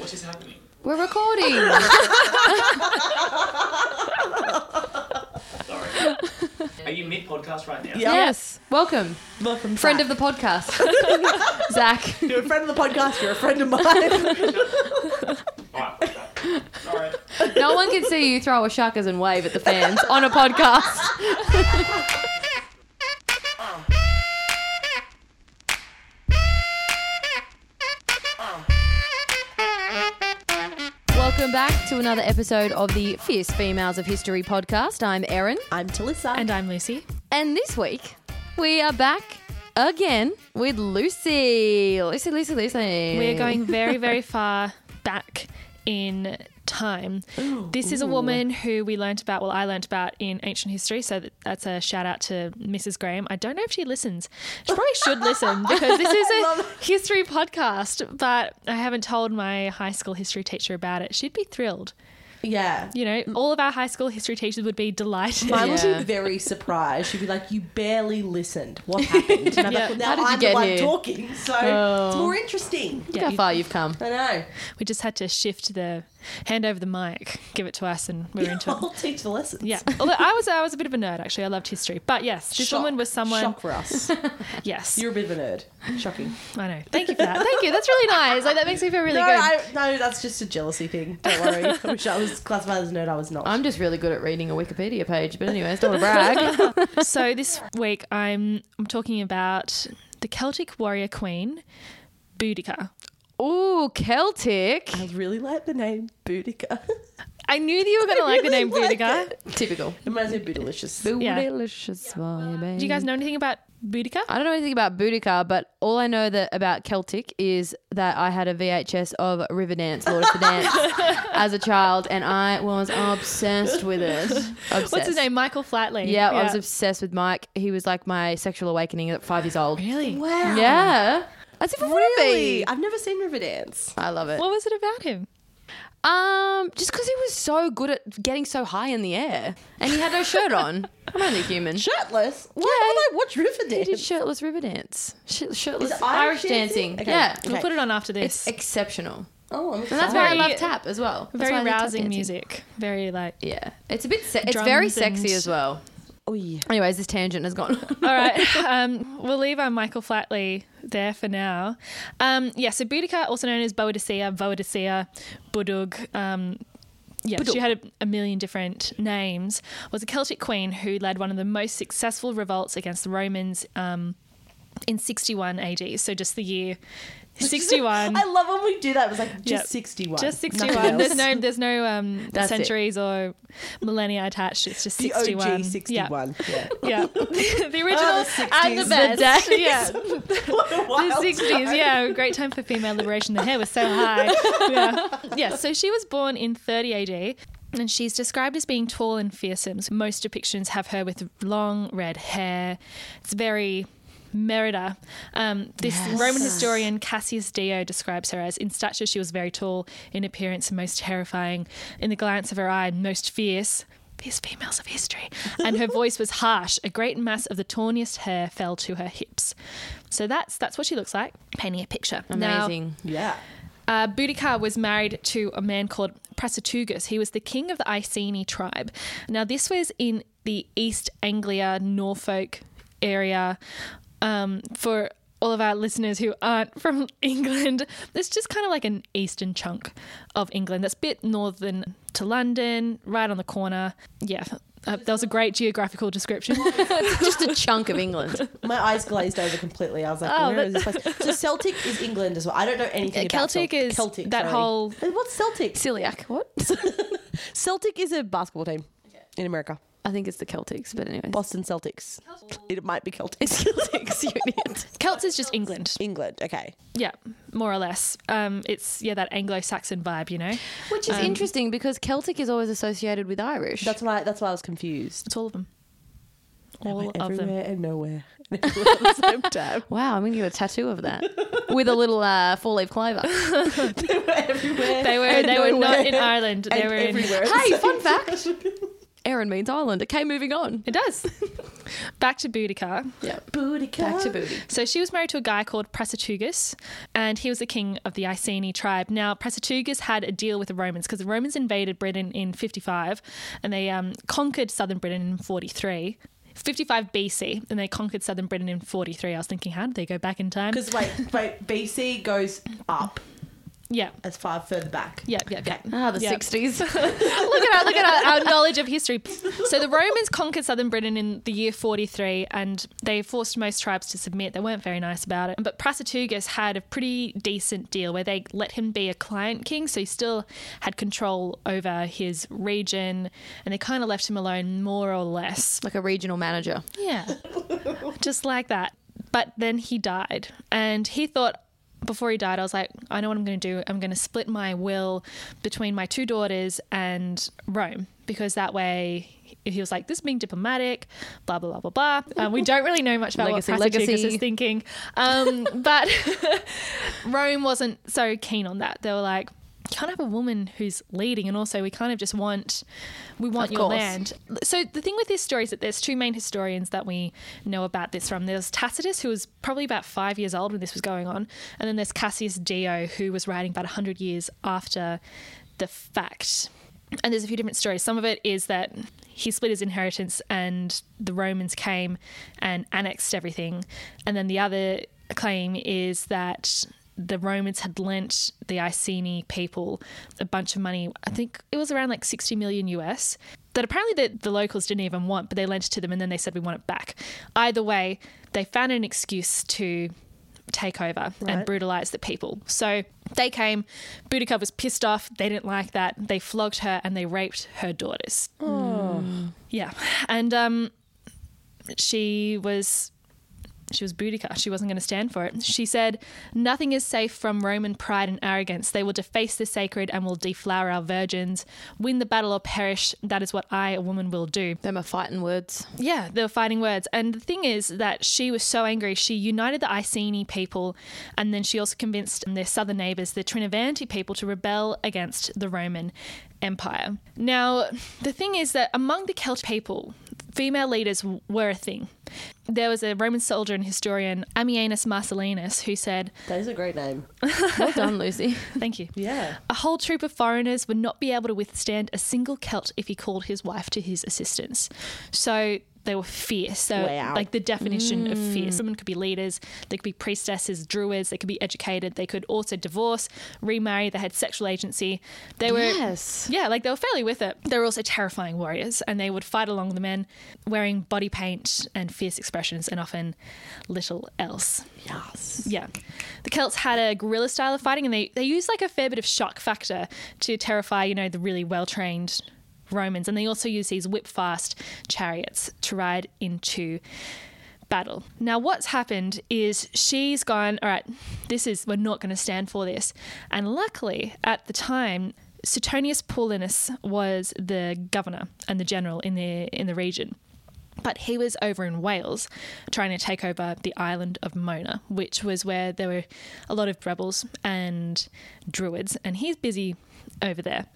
What is happening? We're recording. Sorry. Are you mid podcast right now? Yeah. yes. Welcome. Welcome, Friend Zach. of the podcast. Zach. You're a friend of the podcast. You're a friend of mine. Alright. Sorry. No one can see you throw a shuckers and wave at the fans on a podcast. To another episode of the Fierce Females of History podcast. I'm Erin, I'm Talissa. And I'm Lucy. and this week we are back again with Lucy. Lucy, Lucy, Lucy. We're going very, very far back in time. This is a woman who we learnt about, well, I learnt about in ancient history. So that- that's a shout out to Mrs. Graham. I don't know if she listens. She probably should listen because this is a history podcast, but I haven't told my high school history teacher about it. She'd be thrilled. yeah. You know, all of our high school history teachers would be delighted. Mine would Yeah. be very surprised. She'd be like, "You barely listened. What happened?" And I'm Yeah. like, well, now How did you I'm get the one here?" talking, so Oh. it's more interesting. Look how far you've come. I know. We just had to shift the hand over the mic, give it to us, and we were into it. I'll teach the lessons. Yeah. Although I was I was a bit of a nerd actually. I loved history. But yes, this Shock. woman was someone Shock for us. Yes. You're a bit of a nerd. Shocking. I know. Thank you for that. Thank you. That's really nice. Like that makes me feel really no, good. I, no, that's just a jealousy thing. Don't worry. I wish I was classified as a nerd. I was not. I'm just really good at reading a Wikipedia page, but anyway, don't want brag. so this week I'm I'm talking about the Celtic warrior queen, Boudica. Ooh, Celtic. I really like the name Boudica. I knew that you were gonna like the really name like Boudica. it. Typical. It reminds me of Bootylicious. Yeah. Delicious baby. Eh? Do you guys know anything about Boudica? I don't know anything about Boudica, but all I know that about Celtic is that I had a VHS of Riverdance, Lord of the Dance, as a child, and I was obsessed with it. Obsessed. What's his name? Michael Flatley. Yeah, I was obsessed with Mike. He was like my sexual awakening at five years old. Really? Wow. Yeah, as if it would Really? be. I've never seen Riverdance. I love it. What was it about him? Um, just because he was so good at getting so high in the air, and he had no shirt on. I'm only human. Shirtless? Why Yeah. would I watch He Riverdance? did shirtless river dance. Sh- shirtless Irish, Irish dancing. dancing? Okay. Yeah, We'll put it on after it's this. exceptional, Oh, I'm and that's why I love tap as well. That's Very why I love rousing music. Very like. Yeah, it's a bit. Se- it's very Drums and- sexy as well. Yeah. Anyways, this tangent has gone. All right. Um, we'll leave our Michael Flatley there for now. Um, yeah, so Boudica, also known as Boadicea, Boadicea, Buddug, um, yeah, she had a, a million different names, was a Celtic queen who led one of the most successful revolts against the Romans um, in 61 AD. So just the year 61. I love when we do that. It was like just Yep. 61. just 61. There's no, there's no um, That's it. centuries or millennia attached. It's just the 61. OG Yeah. 61. Yeah. Yeah, the original Oh, the and the best. The yeah, the wild sixties. time. Yeah, great time for female liberation. The hair was so high. Yeah, yeah. So she was born in 30 AD. And she's described as being tall and fearsome. So most depictions have her with long red hair. It's very Merida. Um, this Roman historian Cassius Dio describes her as in stature she was very tall, in appearance most terrifying, in the glance of her eye most fierce. Fierce females of history. And her voice was harsh. A great mass of the tawniest hair fell to her hips. So that's that's what she looks like. Painting a picture. Now, Amazing. Yeah. uh, Boudica was married to a man called Prasutagus. He was the king of the Iceni tribe. Now, this was in the East Anglia, Norfolk area. Um, for all of our listeners who aren't from England, it's just kind of like an eastern chunk of England that's a bit northern to London, right on the corner. Yeah, uh, that was a great geographical description. Just a chunk of England. My eyes glazed over completely. I was like, Oh, where but- is this place? So Celtic is England as well. I don't know anything Yeah, about Celtic Cel- is Celtic, that sorry. whole- What's Celtic? Celiac. What? Celtic is a basketball team in America. I think it's the Celtics, but anyway. Boston Celtics. It might be Celtic. It's Celtics, you idiot. Celts is just England. England. Okay. Yeah, more or less. Um, it's yeah that Anglo-Saxon vibe, you know. Which is interesting because Celtic is always associated with Irish. That's why. That's why I was confused. It's all of them. All went of them. everywhere and nowhere. And at the same time. wow, I'm going to get a tattoo of that with a little uh, four leaf clover. they were everywhere. They were and they were not in Ireland. They were in everywhere. at the Hey, fun fact. Erin means island. Okay, moving on. It does. Back to Boudica. Yeah. Booty Back to booty. So she was married to a guy called Prasutagus, and he was the king of the Iceni tribe. Now, Prasutagus had a deal with the Romans because the Romans invaded Britain in 55, and they um, conquered southern Britain in 43. 55 BC, and they conquered southern Britain in 43. I was thinking, how did they go back in time? Because wait, wait, BC goes up Yeah, as far further back. yeah, yeah, yeah. Ah, the Yeah. 60s. look at our look at our, our knowledge of history. So the Romans conquered southern Britain in the year 43, and they forced most tribes to submit. They weren't very nice about it. But Prasutagus had a pretty decent deal where they let him be a client king, so he still had control over his region, and they kind of left him alone more or less. like a regional manager. Yeah, just like that. But then he died, and he thought before he died, I was like, I know what I'm going to do. I'm going to split my will between my two daughters and Rome because that way. He was like, "This being diplomatic, blah blah blah blah blah." Um, we don't really know much about Legacy, what legacy. is thinking, um, but Rome wasn't so keen on that. They were like, "You can't have a woman who's leading, and also we kind of just want we want Of your course. land." So the thing with this story is that there's two main historians that we know about this from. There's Tacitus, who was probably about five years old when this was going on, and then there's Cassius Dio, who was writing about hundred years after the fact. And there's a few different stories. Some of it is that he split his inheritance and the Romans came and annexed everything. And then the other claim is that the Romans had lent the Iceni people a bunch of money. I think it was around like 60 million US that apparently the, the locals didn't even want, but they lent it to them and then they said we want it back. Either way, they found an excuse to take over and brutalize the people. So they came, Boudica was pissed off, they didn't like that. They flogged her and they raped her daughters. Yeah. And um she was she was Boudica. She wasn't going to stand for it. She said, Nothing is safe from Roman pride and arrogance. They will deface the sacred and will deflower our virgins. Win the battle or perish. That is what I, a woman, will do. Them are fighting words. Yeah, they were fighting words. And the thing is that she was so angry, she united the Iceni people and then she also convinced their southern neighbours, the Trinovanti people, to rebel against the Roman Empire. Now, the thing is that among the Celtic people, female leaders were a thing. There was a Roman soldier and historian, Ammianus Marcellinus, who said, That is a great name. Well done, Lucy. Thank you. Yeah. A whole troop of foreigners would not be able to withstand a single Celt if he called his wife to his assistance. So they were fierce. So, Wow. like the definition of fierce. Mm. Women could be leaders, they could be priestesses, druids, they could be educated, they could also divorce, remarry, they had sexual agency. They were. Yes. Yeah, like they were fairly with it. They were also terrifying warriors and they would fight along the men wearing body paint and fierce expressions and often little else. Yes. Yeah. The Celts had a guerrilla style of fighting and they, they used like a fair bit of shock factor to terrify, you know, the really well trained Romans. And they also used these whip fast chariots to ride into battle. Now, what's happened is she's gone, all right, this is, we're not going to stand for this. And luckily, at the time, Suetonius Paulinus was the governor and the general in the in the region. But he was over in Wales trying to take over the island of Mona, which was where there were a lot of rebels and druids, and he's busy over there.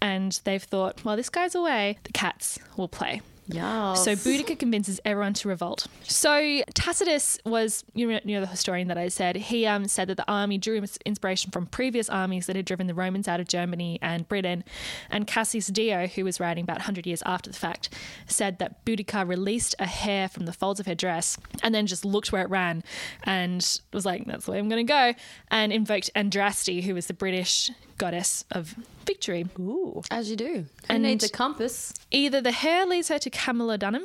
And they've thought, well, this guy's away, the cats will play. Yes. So Boudica convinces everyone to revolt. So Tacitus was, you know, the historian that I said, he um, said that the army drew inspiration from previous armies that had driven the Romans out of Germany and Britain. And Cassius Dio, who was writing about 100 years after the fact, said that Boudica released a hair from the folds of her dress and then just looked where it ran and was like, that's the way I'm going to go. And invoked Andraste, who was the British goddess of victory. Ooh. As you do. Who And- needs a compass? Either the hair leads her to Camulodunum,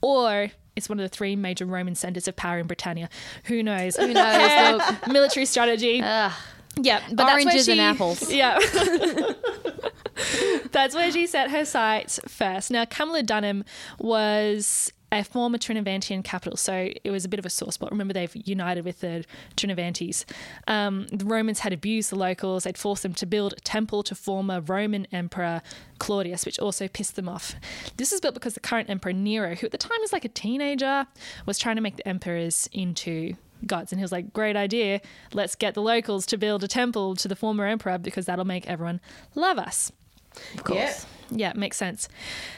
or it's one of the three major Roman centers of power in Britannia. Who knows? Who knows? Hair, military strategy. Ugh. yeah, but that's where Oranges and she- apples. Yeah. That's where she set her sights first. Now, Camulodunum was a former Trinovantian capital, so it was a bit of a sore spot. Remember, they've united with the Trinovantes. Um, the Romans had abused the locals. They'd forced them to build a temple to former Roman Emperor Claudius, which also pissed them off. This is built because the current Emperor Nero, who at the time was like a teenager, was trying to make the emperors into gods. And he was like, great idea. Let's get the locals to build a temple to the former emperor because that'll make everyone love us. Of course. Yeah, makes sense.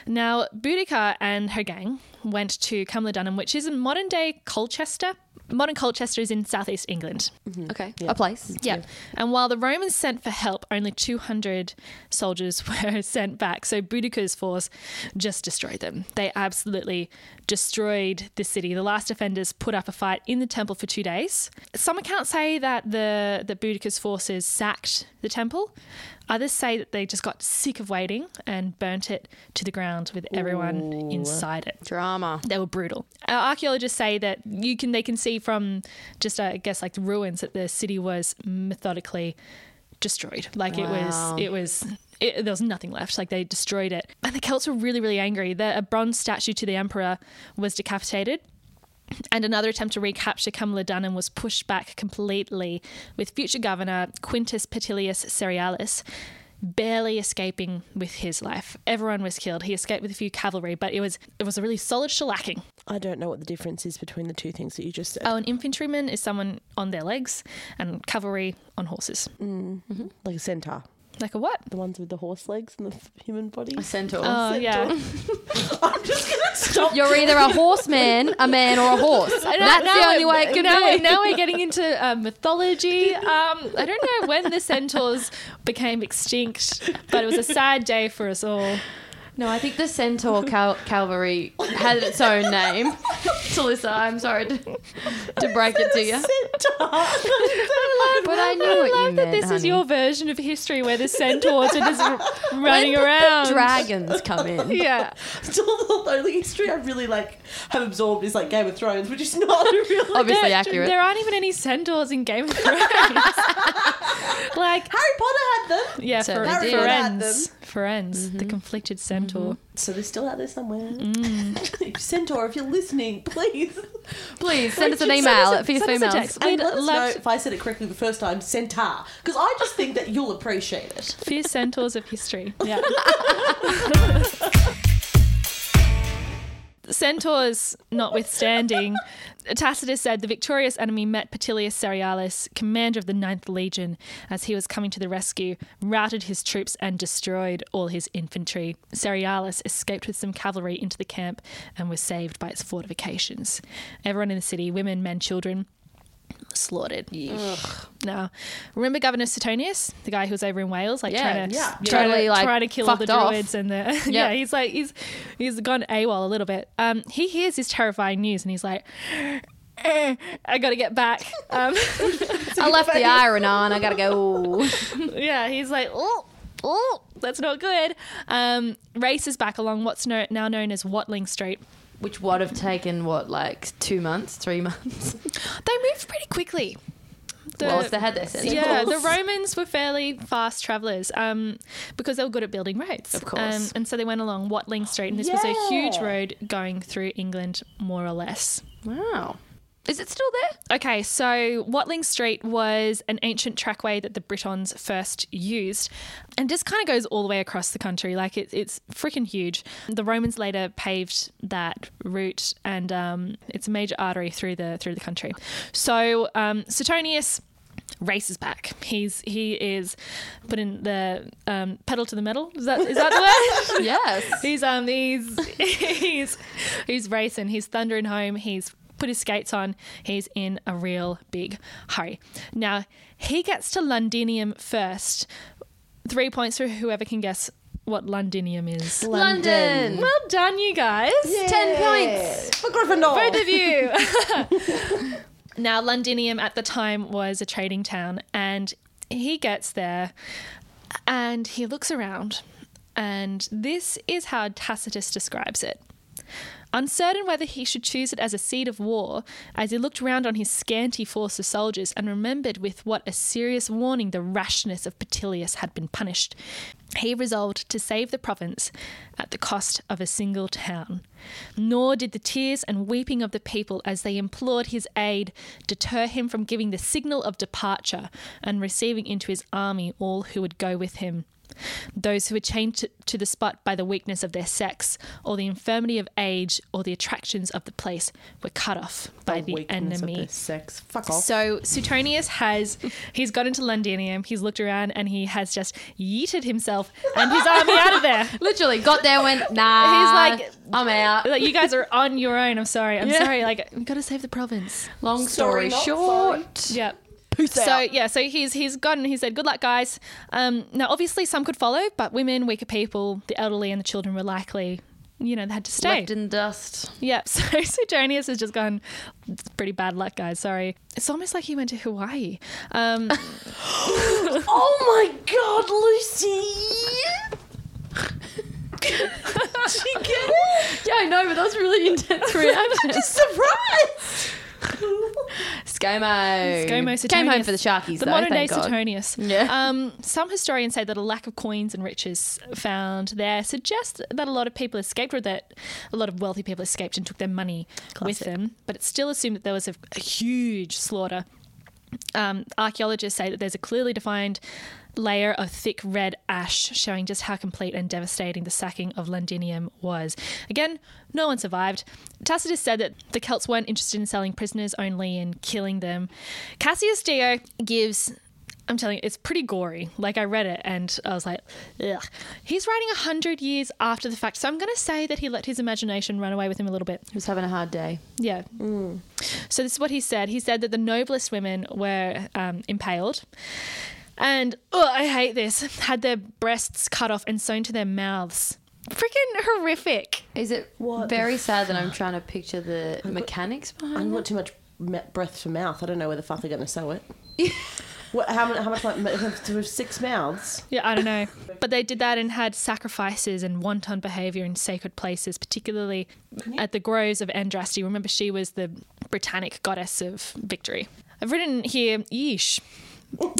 Now, Boudica and her gang went to Camulodunum, which is in modern day Colchester. Modern Colchester is in southeast England. Okay. A place. Yeah. And while the Romans sent for help, only 200 soldiers were sent back. So Boudica's force just destroyed them. They absolutely destroyed the city. The last defenders put up a fight in the temple for two days. Some accounts say that the that Boudica's forces sacked the temple. Others say that they just got sick of waiting and burnt it to the ground with everyone inside it Drama. they were brutal. Our archaeologists say that you can they can see from just uh, I guess like the ruins that the city was methodically destroyed. Like Wow. it was it was it, there was nothing left. Like they destroyed it. And the Celts were really really angry. The, a bronze statue to the emperor was decapitated. And another attempt to recapture Camulodunum was pushed back completely, with future governor Quintus Petilius Cerealis barely escaping with his life. Everyone was killed. He escaped with a few cavalry, but it was it was a really solid shellacking. I don't know what the difference is between the two things that you just said. Oh, an infantryman is someone on their legs, and cavalry on horses. Like a centaur. Like a what? The ones with the horse legs and the human body. A centaur. Oh yeah. I'm just going to stop. You're either a horseman, a man, or a horse. That's the only way it could now, be. now we're getting into uh, mythology. Um, I don't know when the centaurs became extinct, but it was a sad day for us all. No, I think the centaur cal- cavalry had its own name. Talissa, I'm sorry to, to break it to you. But I knew what I you love that meant, this is your version of history where the centaurs are just r- When running did the around. dragons come in. yeah. Still, the only history I really like have absorbed is like Game of Thrones, which is not really. Obviously There- accurate. There aren't even any centaurs in Game of Thrones. like, Harry Potter had them, yeah, for, Certainly did. Firenze. Firenze, the mm-hmm. conflicted centaur. Mm-hmm. so they're still out there somewhere. Mm. Centaur, if you're listening, please. Please send us an email at Fierce send us a Females. We'd let us love know if I said it correctly the first time, centaur, because I just think that you'll appreciate it. Fierce centaurs of history. Yeah. Centaurs notwithstanding, Tacitus said the victorious enemy met Petilius Cerealis, commander of the Ninth Legion, as he was coming to the rescue, routed his troops and destroyed all his infantry. Cerealis escaped with some cavalry into the camp and was saved by its fortifications. Everyone in the city, women, men, children, slaughtered. Now, remember Governor Suetonius, the guy who was over in Wales, like Yeah, trying to yeah. trying, Totally, to, like, trying to kill all the fucked off. druids and the yeah. Yeah. He's like he's he's gone AWOL a little bit. Um, he hears this terrifying news and he's like. "Eh, I gotta get back. Um, I left the iron on. I gotta go. yeah, he's like, oh, oh, that's not good. Um, races back along what's no, now known as Watling Street. Which would have taken what, like two months, three months? They moved pretty quickly. The- well, they had their sense. yeah, the Romans were fairly fast travelers um, because they were good at building roads. Of course. Um, and so they went along Watling Street, and this was a huge road going through England, more or less. Wow. Is it still there? Okay, so Watling Street was an ancient trackway that the Britons first used and just kind of goes all the way across the country. Like it, it's freaking huge. The Romans later paved that route and um, it's a major artery through the through the country. So um, Suetonius races back. He's he is putting the um, pedal to the metal. Is that is that the word? Yes. He's um he's he's he's racing. He's thundering home. He's put his skates on. He's in a real big hurry. Now he gets to Londinium first. Three points for whoever can guess what Londinium is. London. Well done, you guys. Ten points. for Gryffindor. Both of you. now, Londinium at the time was a trading town, and he gets there and he looks around, and this is how Tacitus describes it. Uncertain whether he should choose it as a seat of war, as he looked round on his scanty force of soldiers and remembered with what a serious warning the rashness of Petilius had been punished, he resolved to save the province at the cost of a single town. Nor did the tears and weeping of the people as they implored his aid deter him from giving the signal of departure and receiving into his army all who would go with him. Those who were chained to, to the spot by the weakness of their sex, or the infirmity of age, or the attractions of the place, were cut off by the, weakness of enemy. sex. Fuck off. So Suetonius has he's got into Londinium, he's looked around and he has just yeeted himself and his army out of there. Literally got there, went nah. He's like- I'm out. Like you guys are on your own. I'm sorry. I'm Yeah. sorry. Like we got to save the province. Long Sorry, story not short. Yeah. Peace So out. yeah, so he's he's gotten he said, Good luck guys. Um now obviously some could follow, but women, weaker people, the elderly and the children were likely you know, they had to stay. Left in dust. Yeah, so Suetonius has just gone, it's pretty bad luck, guys. Sorry. It's almost like he went to Hawaii. Um, Oh my god, Lucy! Did you get it? Yeah, I know, but that was a really intense reaction. I'm just surprised! ScoMo ScoMo. Came home for the Sharkies, the though, modern day. Suetonius. Yeah. Um, some historians say that a lack of coins and riches found there suggests that a lot of people escaped, or that a lot of wealthy people escaped and took their money with them. But it's still assumed that there was a, a huge slaughter. Um, archaeologists say that there's a clearly defined layer of thick red ash showing just how complete and devastating the sacking of Londinium was. Again, no one survived. Tacitus said that the Celts weren't interested in selling prisoners only and killing them. Cassius Dio gives I'm telling you, it's pretty gory. Like I read it and I was like, ugh. He's writing a hundred years after the fact, so I'm going to say that he let his imagination run away with him a little bit. He was having a hard day. Yeah. So this is what he said. He said that the noblest women were um, impaled, and oh, I hate this. Had their breasts cut off and sewn to their mouths. Freaking horrific. Is it What the very sad that I'm trying to picture the mechanics behind I've behind got it? too much me- breath for mouth. I don't know where the fuck they're going to sew it. what, how, much, how much, like, to six mouths? Yeah, I don't know. But they did that and had sacrifices and wanton behavior in sacred places, particularly at the groves of Andraste. Remember, she was the Britannic goddess of victory. I've written here, yeesh. How'd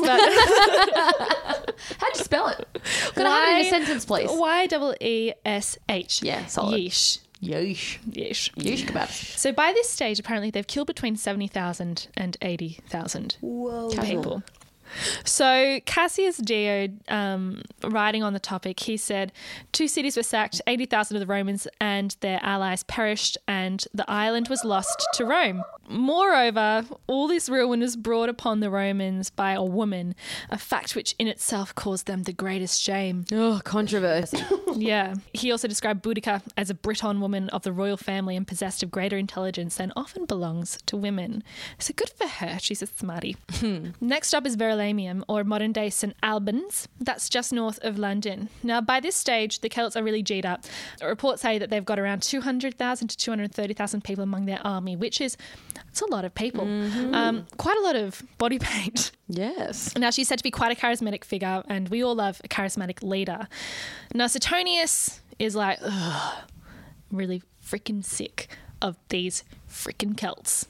you spell it? Can I have it in a sentence, please? Y double E S H. Yeah, solid. Yeesh. Yeesh. Yeesh. Yeesh kebabs. So by this stage, apparently they've killed between 70,000 and 80,000 people. So Cassius Dio, um, writing on the topic, he said, two cities were sacked, 80,000 of the Romans and their allies perished, and the island was lost to Rome. Moreover, all this ruin was brought upon the Romans by a woman, a fact which in itself caused them the greatest shame. Oh, controversy. Yeah. He also described Boudica as a Briton woman of the royal family and possessed of greater intelligence than often belongs to women. So good for her. She's a smarty. Next up is Or modern day St. Albans. That's just north of London. Now, by this stage, the Celts are really G'd up. Reports say that they've got around 200,000 to 230,000 people among their army, which is it's a lot of people. Um, quite a lot of body paint. yes. Now, she's said to be quite a charismatic figure, and we all love a charismatic leader. Now, Suetonius is like, Ugh, really freaking sick of these freaking Celts.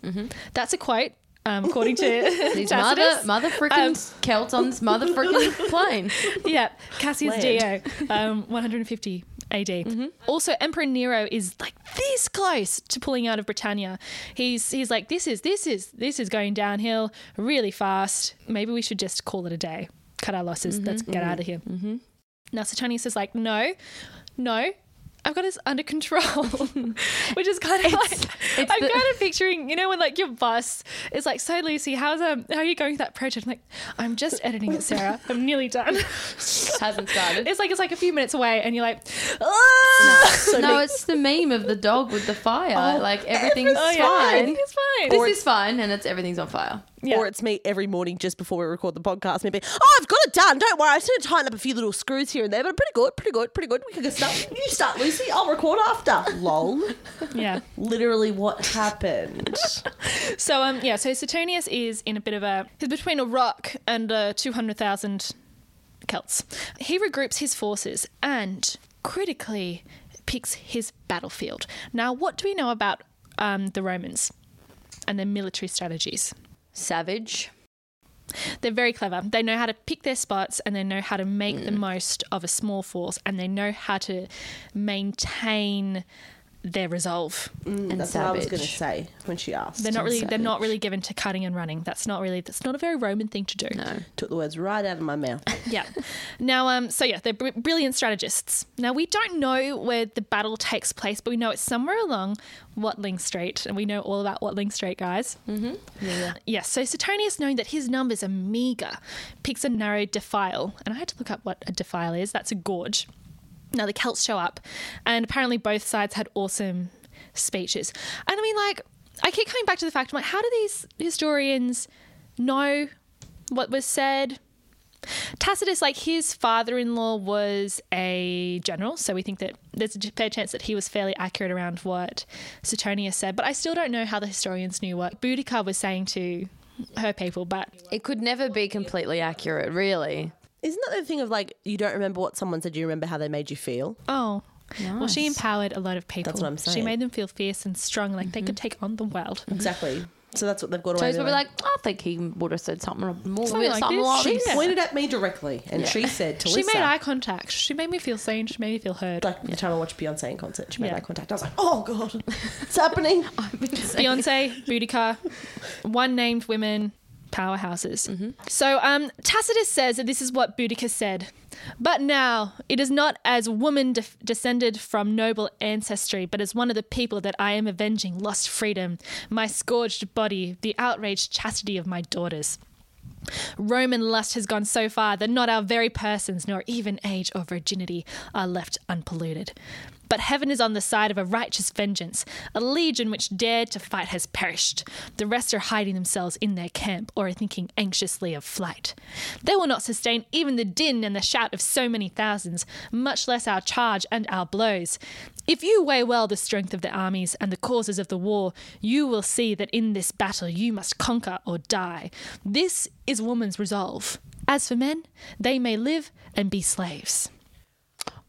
That's a quote, um, according to These mother, Tacitus. mother freaking Celts on this mother freaking plane. yeah, Cassius Dio, um, 150 AD. Mm-hmm. Also, Emperor Nero is like this close to pulling out of Britannia. He's he's like, this is this is this is going downhill really fast. Maybe we should just call it a day. Cut our losses. Mm-hmm. Let's get mm-hmm. out of here. Now Suetonius is like, no, no. I've got this under control, which is kind of like it's I'm the- kind of picturing, you know, when like your boss is like, "So Lucy, how's um, how are you going with that project?" I'm like, "I'm just editing it, Sarah. I'm nearly done." Hasn't started. It's like it's like a few minutes away, and you're like, "Ah!" no, it's the meme of the dog with the fire. like everything's Oh yeah, fine. everything's fine. This is fine, and it's everything's on fire. Yeah. Or it's me every morning just before we record the podcast. Maybe, oh, I've got it done. Don't worry. I just need to tighten up a few little screws here and there, but pretty good, pretty good, pretty good. We can get started. You start, Lucy. I'll record after. Lol. yeah. Literally, what happened? So um yeah, so Suetonius is in a bit of a he's between a rock and uh, two hundred thousand Celts. He regroups his forces and critically picks his battlefield. Now, what do we know about um, the Romans and their military strategies? Savage. They're very clever. They know how to pick their spots and they know how to make the mm. most of a small force and they know how to maintain their resolve. and That's what I was going to say when she asked. They're not really they're not really given to cutting and running. That's not really that's not a very Roman thing to do. No. Took the words right out of my mouth. Yeah. Now, um, so yeah, they're br- brilliant strategists. Now we don't know where the battle takes place, but we know it's somewhere along Watling Street, and we know all about Watling Street, guys. Mm-hmm. Yeah. Yes. So Suetonius, knowing that his numbers are meager, picks a narrow defile, and I had to look up what a defile is. That's a gorge. Now the Celts show up, and apparently both sides had awesome speeches. And I mean, like, I keep coming back to the fact, I'm like, how do these historians know what was said? Tacitus, like his father in law was a general, so we think that there's a fair chance that he was fairly accurate around what Suetonius said. But I still don't know how the historians knew what Boudica was saying to her people. But It could never be completely accurate, really. Isn't that the thing of like, you don't remember what someone said, you remember how they made you feel? oh, well, she empowered a lot of people. That's what I'm saying. She made them feel fierce and strong, like they could mhm. take on the world. Exactly. So that's what they've got So away he's with. probably like, I think he would have said something more Something like something this. like she. Yeah. pointed at me directly and she said to She Lisa, made eye contact. She made me feel seen. She made me feel heard. like the time I watched Beyonce in concert, she made Yeah. eye contact. I was like, oh god, it's happening. Beyonce, Boudica, one named women, powerhouses. Mm-hmm. So um, Tacitus says that this is what Boudica said. But now it is not as woman de- descended from noble ancestry, but as one of the people that I am avenging lost freedom, my scourged body, the outraged chastity of my daughters. Roman lust has gone so far that not our very persons, nor even age or virginity, are left unpolluted. But heaven is on the side of a righteous vengeance. A legion which dared to fight has perished. The rest are hiding themselves in their camp or are thinking anxiously of flight. They will not sustain even the din and the shout of so many thousands, much less our charge and our blows. If you weigh well the strength of the armies and the causes of the war, you will see that in this battle you must conquer or die. This is woman's resolve. As for men, they may live and be slaves.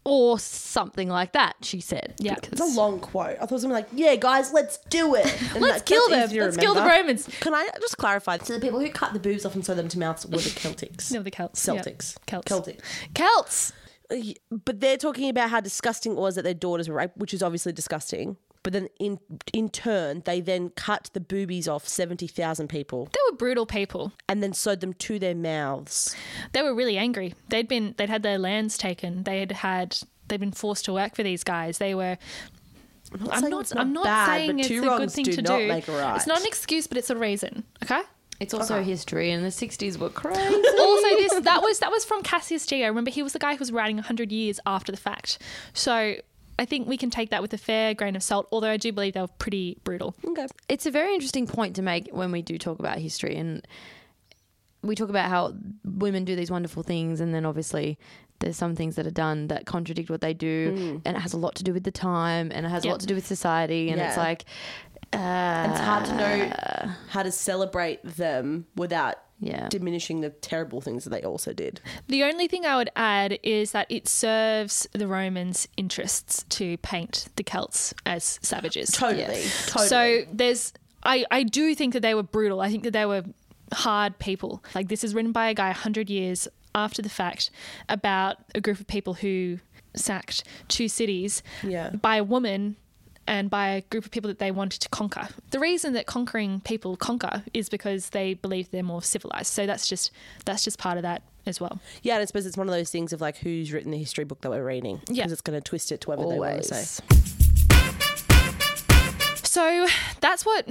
Or something like that, she said. Yeah. It's a long quote. I thought it was gonna like, yeah, guys, let's do it. And Let's that- kill them. Let's kill the. Romans. Can I just clarify? So the people who cut the boobs off and sew them to mouths were the Celtics. No, the Celts. Yeah. Celtics. Celts. Celtic. Celts. Uh, But they're talking about how disgusting it was that their daughters were raped, which is obviously disgusting. But then in in turn, they then cut the boobies off 70,000 people They were brutal people. and then sewed them to their mouths. They were really angry. They'd been they'd had their lands taken. They had had they'd been forced to work for these guys. They were I'm saying not. it's not I'm not bad, saying it's two a good wrongs thing do to not do. make a right. It's not an excuse, but it's a reason. Okay. It's also history, and the 60s were crazy. also, this that was that was from Cassius Dio. Remember, he was the guy who was writing 100 years after the fact. So I think we can take that with a fair grain of salt. Although I do believe they were pretty brutal. Okay. it's a very interesting point to make when we do talk about history and we talk about how women do these wonderful things and then obviously there's some things that are done that contradict what they do and it has a lot to do with the time and it has a lot to do with society and it's like uh, It's hard to know how to celebrate them without yeah diminishing the terrible things that they also did. The only thing I would add is that it serves the Romans' interests to paint the Celts as savages. Totally. Yes. Totally. So there's, I, I do think that they were brutal. I think that they were hard people. Like this is written by a guy 100 years after the fact about a group of people who sacked two cities Yeah. by a woman and by a group of people that they wanted to conquer. The reason that conquering people conquer is because they believe they're more civilized. So that's just that's just part of that as well. yeah, and I suppose it's one of those things of like who's written the history book that we're reading. Yeah. Because it's going to twist it to whatever they want to say. So that's what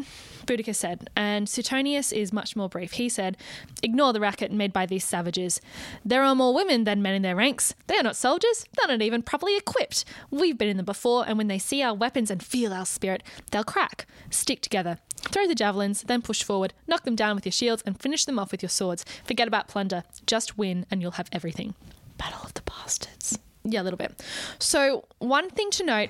Boudica said, and Suetonius is much more brief. He said, Ignore the racket made by these savages. There are more women than men in their ranks. They are not soldiers, they're not even properly equipped. We've been in them before, and when they see our weapons and feel our spirit, they'll crack. Stick together. Throw the javelins, then push forward, knock them down with your shields, and finish them off with your swords. Forget about plunder. Just win, and you'll have everything. Battle of the Bastards. Yeah, a little bit. So, one thing to note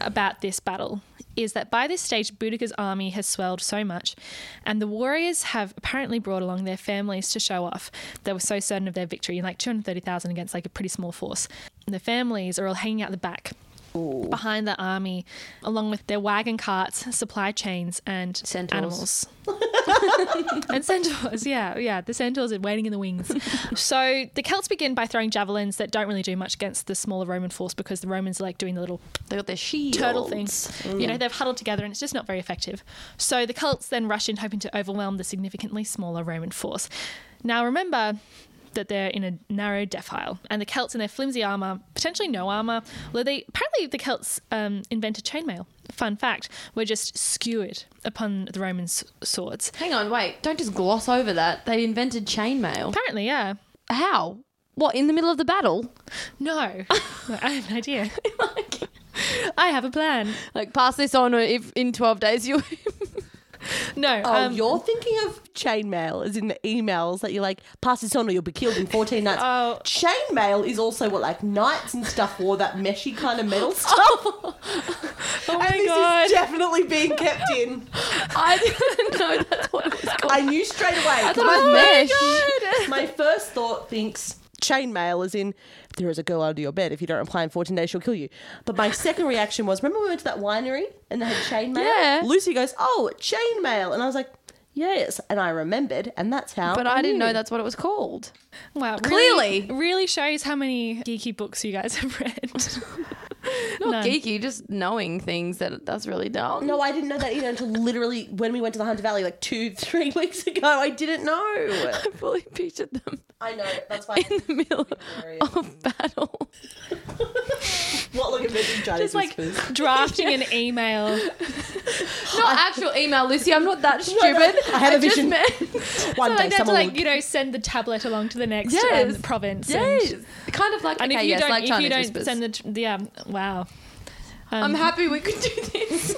about this battle is that by this stage, Boudica's army has swelled so much, and the warriors have apparently brought along their families to show off. They were so certain of their victory, in like 230,000 against like a pretty small force. And the families are all hanging out the back, behind the army, along with their wagon carts, supply chains, and Centaurs. animals. and centaurs, yeah, yeah. The centaurs are waiting in the wings. so the Celts begin by throwing javelins that don't really do much against the smaller Roman force because the Romans are like doing the little They got their shields. turtle thing. You mm. know, they've huddled together and it's just not very effective. So the Celts then rush in, hoping to overwhelm the significantly smaller Roman force. Now, remember that they're in a narrow defile, and the Celts in their flimsy armor, potentially no armor, although they apparently the Celts um, invented chainmail. Fun fact: were just skewered upon the Roman s- swords. Hang on, wait. Don't just gloss over that. They invented chainmail. Apparently, yeah. How? What, in the middle of the battle? No, I have an idea. like, I have a plan. Like, pass this on or if in 12 days you. No, Oh, um, you're thinking of chainmail, as in the emails that you're like, pass this on or you'll be killed in 14 nights. Oh. Chainmail is also what, like, knights and stuff wore that meshy kind of metal stuff. oh and my this god. is definitely being kept in. I didn't know that's what it was called. I knew straight away. I thought my, it was mesh. my first thought thinks chainmail as in there is a girl under your bed. If you don't reply in 14 days, she'll kill you. But my second reaction was remember we went to that winery and they had chainmail? Yeah. Lucy goes, oh, chainmail. And I was like, yes. And I remembered. And that's how. But I didn't knew. know that's what it was called. Wow, Clearly. really, really shows how many geeky books you guys have read. Not None. geeky, just knowing things that that's really dumb. No, I didn't know that either until literally when we went to the Hunter Valley like two, three weeks ago. I didn't know. I fully pictured them I know. That's why. in the middle of battle. what look at me Chinese Just like whispers. drafting an email. Not actual email, Lucy. I'm not that stupid. I had a just vision. meant- One So day like, they have to someone like will- you know send the tablet along to the next Yes. um, province. yes. And, Kind of like, and okay, if you yes, don't, like if Chinese you don't whispers. send the tr- the um, wow. I'm happy we could do this.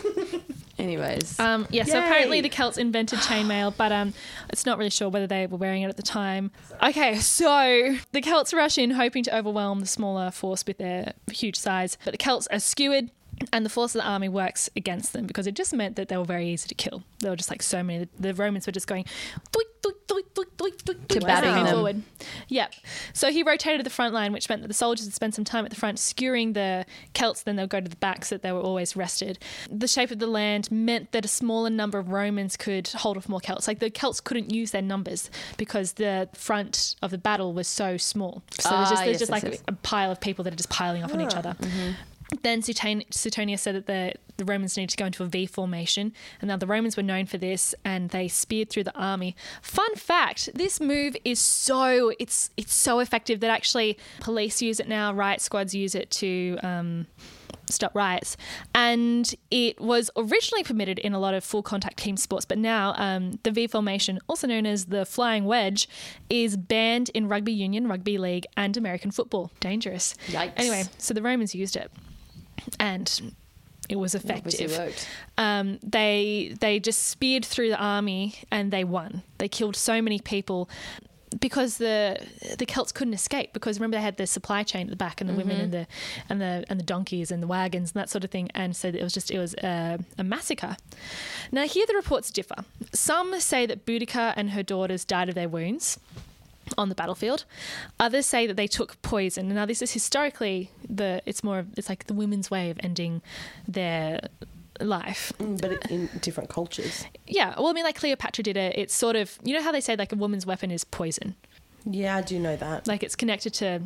Anyways. Um, yeah, so apparently the Celts invented chainmail, but um, it's not really sure whether they were wearing it at the time. Okay, so the Celts rush in hoping to overwhelm the smaller force with their huge size, but the Celts are skewered. And the force of the army works against them because it just meant that they were very easy to kill. They were just like so many. The Romans were just going doink, doink, doink, doink, doink, doink, doink, Kebabbing them. forward. Yep. So he rotated the front line, which meant that the soldiers would spend some time at the front skewering the Celts, then they'll go to the back so that they were always rested. The shape of the land meant that a smaller number of Romans could hold off more Celts. Like the Celts couldn't use their numbers because the front of the battle was so small. So there's Ah, just, there's yes, just yes, like yes. a pile of people that are just piling off on each other. Then Suetonius said that the, the Romans needed to go into a V formation, and now the Romans were known for this, and they speared through the army. Fun fact: this move is so it's it's so effective that actually police use it now, riot squads use it to. Um, Stop riots, and it was originally permitted in a lot of full contact team sports, but now um, the V formation, also known as the flying wedge, is banned in rugby union, rugby league, and American football. Dangerous. Yikes. Anyway, so the Romans used it, and it was effective. worked. Um, they they just speared through the army and they won. They killed so many people because the the Celts couldn't escape because remember they had the supply chain at the back and the women and the and the and the donkeys and the wagons and that sort of thing and so it was just it was a, a massacre. Now here the reports differ. Some say that Boudica and her daughters died of their wounds on the battlefield. Others say that they took poison. Now this is historically the it's more of- it's like the women's way of ending their life. Mm, but in different cultures. Yeah, well I mean like Cleopatra did it. It's sort of you know how they say like a woman's weapon is poison. Yeah, I do know that. Like it's connected to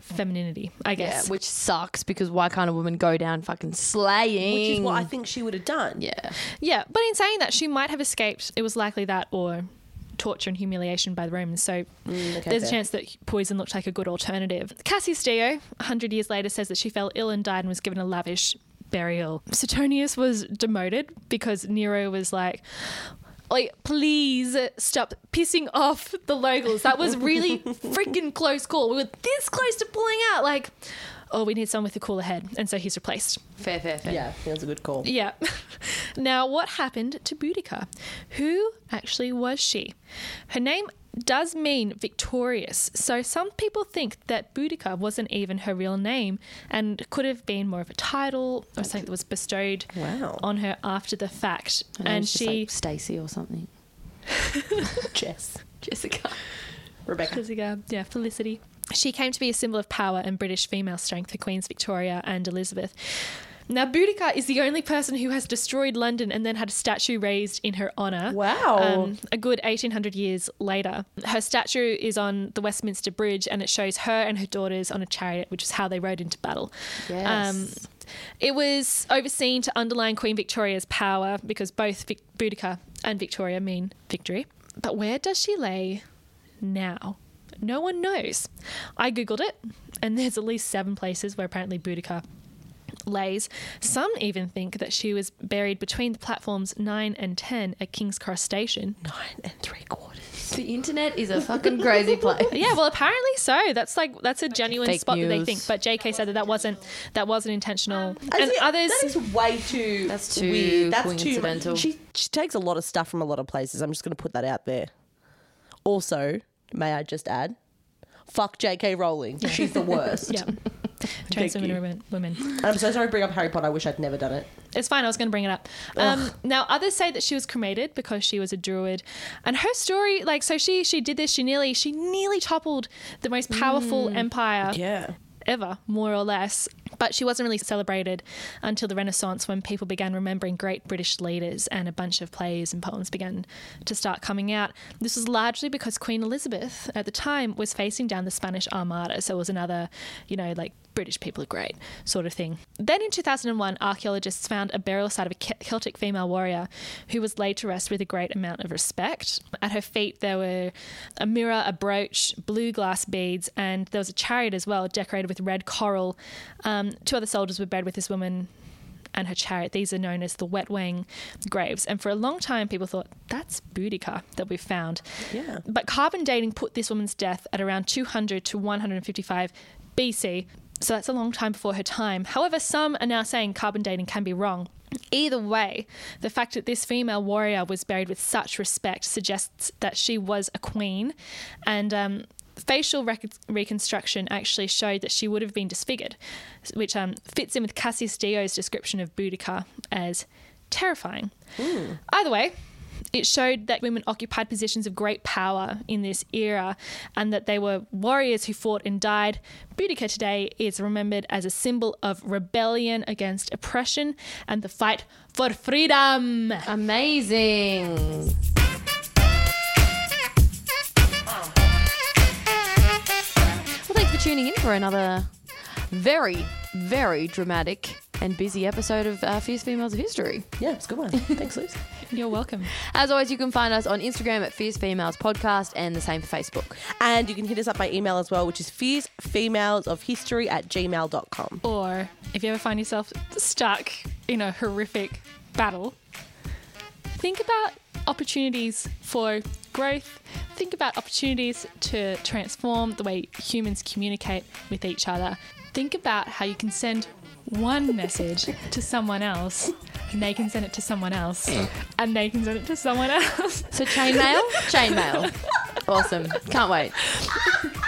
femininity, I guess. Yeah, which sucks because why can't a woman go down fucking slaying? Which is what I think she would have done. Yeah. Yeah, but in saying that, she might have escaped. It was likely that or torture and humiliation by the Romans. So Mm, okay, there's a chance that poison looked like a good alternative. Cassius Dio, 100 years later, says that she fell ill and died and was given a lavish burial. Suetonius was demoted because Nero was like, like, please stop pissing off the locals. That was really freaking close call. We were this close to pulling out. Like, oh, we need someone with a cooler head. And so he's replaced. Fair, fair, fair. Yeah, that was a good call. Yeah. now, what happened to Boudica? Who actually was she? Her name does mean victorious, so some people think that Boudica wasn't even her real name and could have been more of a title or something that was bestowed Wow. on her after the fact. And she. like Stacy or something. Jess. Jessica. Rebecca. Jessica, yeah, Felicity. She came to be a symbol of power and British female strength for Queens Victoria and Elizabeth. Now, Boudica is the only person who has destroyed London and then had a statue raised in her honour. Wow. Um, a good 1800 years later. Her statue is on the Westminster Bridge and it shows her and her daughters on a chariot, which is how they rode into battle. Yes. it was overseen to underline Queen Victoria's power because both Vic- Boudica and Victoria mean victory. But where does she lay now? No one knows. I googled it, and there's at least seven places where apparently Boudica lays. Some even think that she was buried between the platforms 9 and 10 at King's Cross Station. Nine and three quarters. the internet is a fucking crazy place. Yeah, well, apparently so. That's like that's a genuine Fake spot that they think. But JK said that that wasn't that wasn't intentional, I and see- others. That is way too. That's too weird. That's too coincidental. much. She she takes a lot of stuff from a lot of places. I'm just going to put that out there. Also, may I just add, fuck J.K. Rowling. She's the worst. yeah, trans women women. I'm so sorry to bring up Harry Potter. I wish I'd never done it. It's fine. I was going to bring it up. Um, now, others say that she was cremated because she was a druid, and her story, like, so she she did this. She nearly she nearly toppled the most powerful empire Yeah. ever, more or less. But she wasn't really celebrated until the Renaissance when people began remembering great British leaders and a bunch of plays and poems began to start coming out. This was largely because Queen Elizabeth at the time was facing down the Spanish Armada. So it was another, you know, like British people are great sort of thing. Then in 2001, archaeologists found a burial site of a Celtic female warrior who was laid to rest with a great amount of respect. At her feet, there were a mirror, a brooch, blue glass beads, and there was a chariot as well, decorated with red coral. Um, two other soldiers were buried with this woman and her chariot. These are known as the Wetwang graves. And for a long time, people thought that's Boudica that we've found. Yeah. But carbon dating put this woman's death at around 200 to 155 BC. So that's a long time before her time. However, some are now saying carbon dating can be wrong. Either way, the fact that this female warrior was buried with such respect suggests that she was a queen. And um, facial rec- reconstruction actually showed that she would have been disfigured, which um, fits in with Cassius Dio's description of Boudica as terrifying. Either way, it showed that women occupied positions of great power in this era and that they were warriors who fought and died. Boudica today is remembered as a symbol of rebellion against oppression and the fight for freedom. Amazing. Tuning in for another very, very dramatic and busy episode of uh, Fierce Females of History. Yeah, it's a good one. Thanks, Liz. You're welcome. As always, you can find us on Instagram at Fierce Females Podcast and the same for Facebook. And you can hit us up by email as well, which is fiercefemalesofhistory at gmail.com. Or if you ever find yourself stuck in a horrific battle, think about opportunities for growth. Think about opportunities to transform the way humans communicate with each other. Think about how you can send one message to someone else and they can send it to someone else mm. and they can send it to someone else. So chainmail? chainmail. Awesome. Can't wait.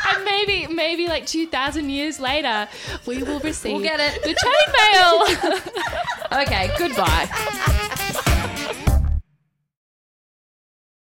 And maybe, maybe like 2,000 years later, we will receive We'll get it. the chainmail. Okay, goodbye.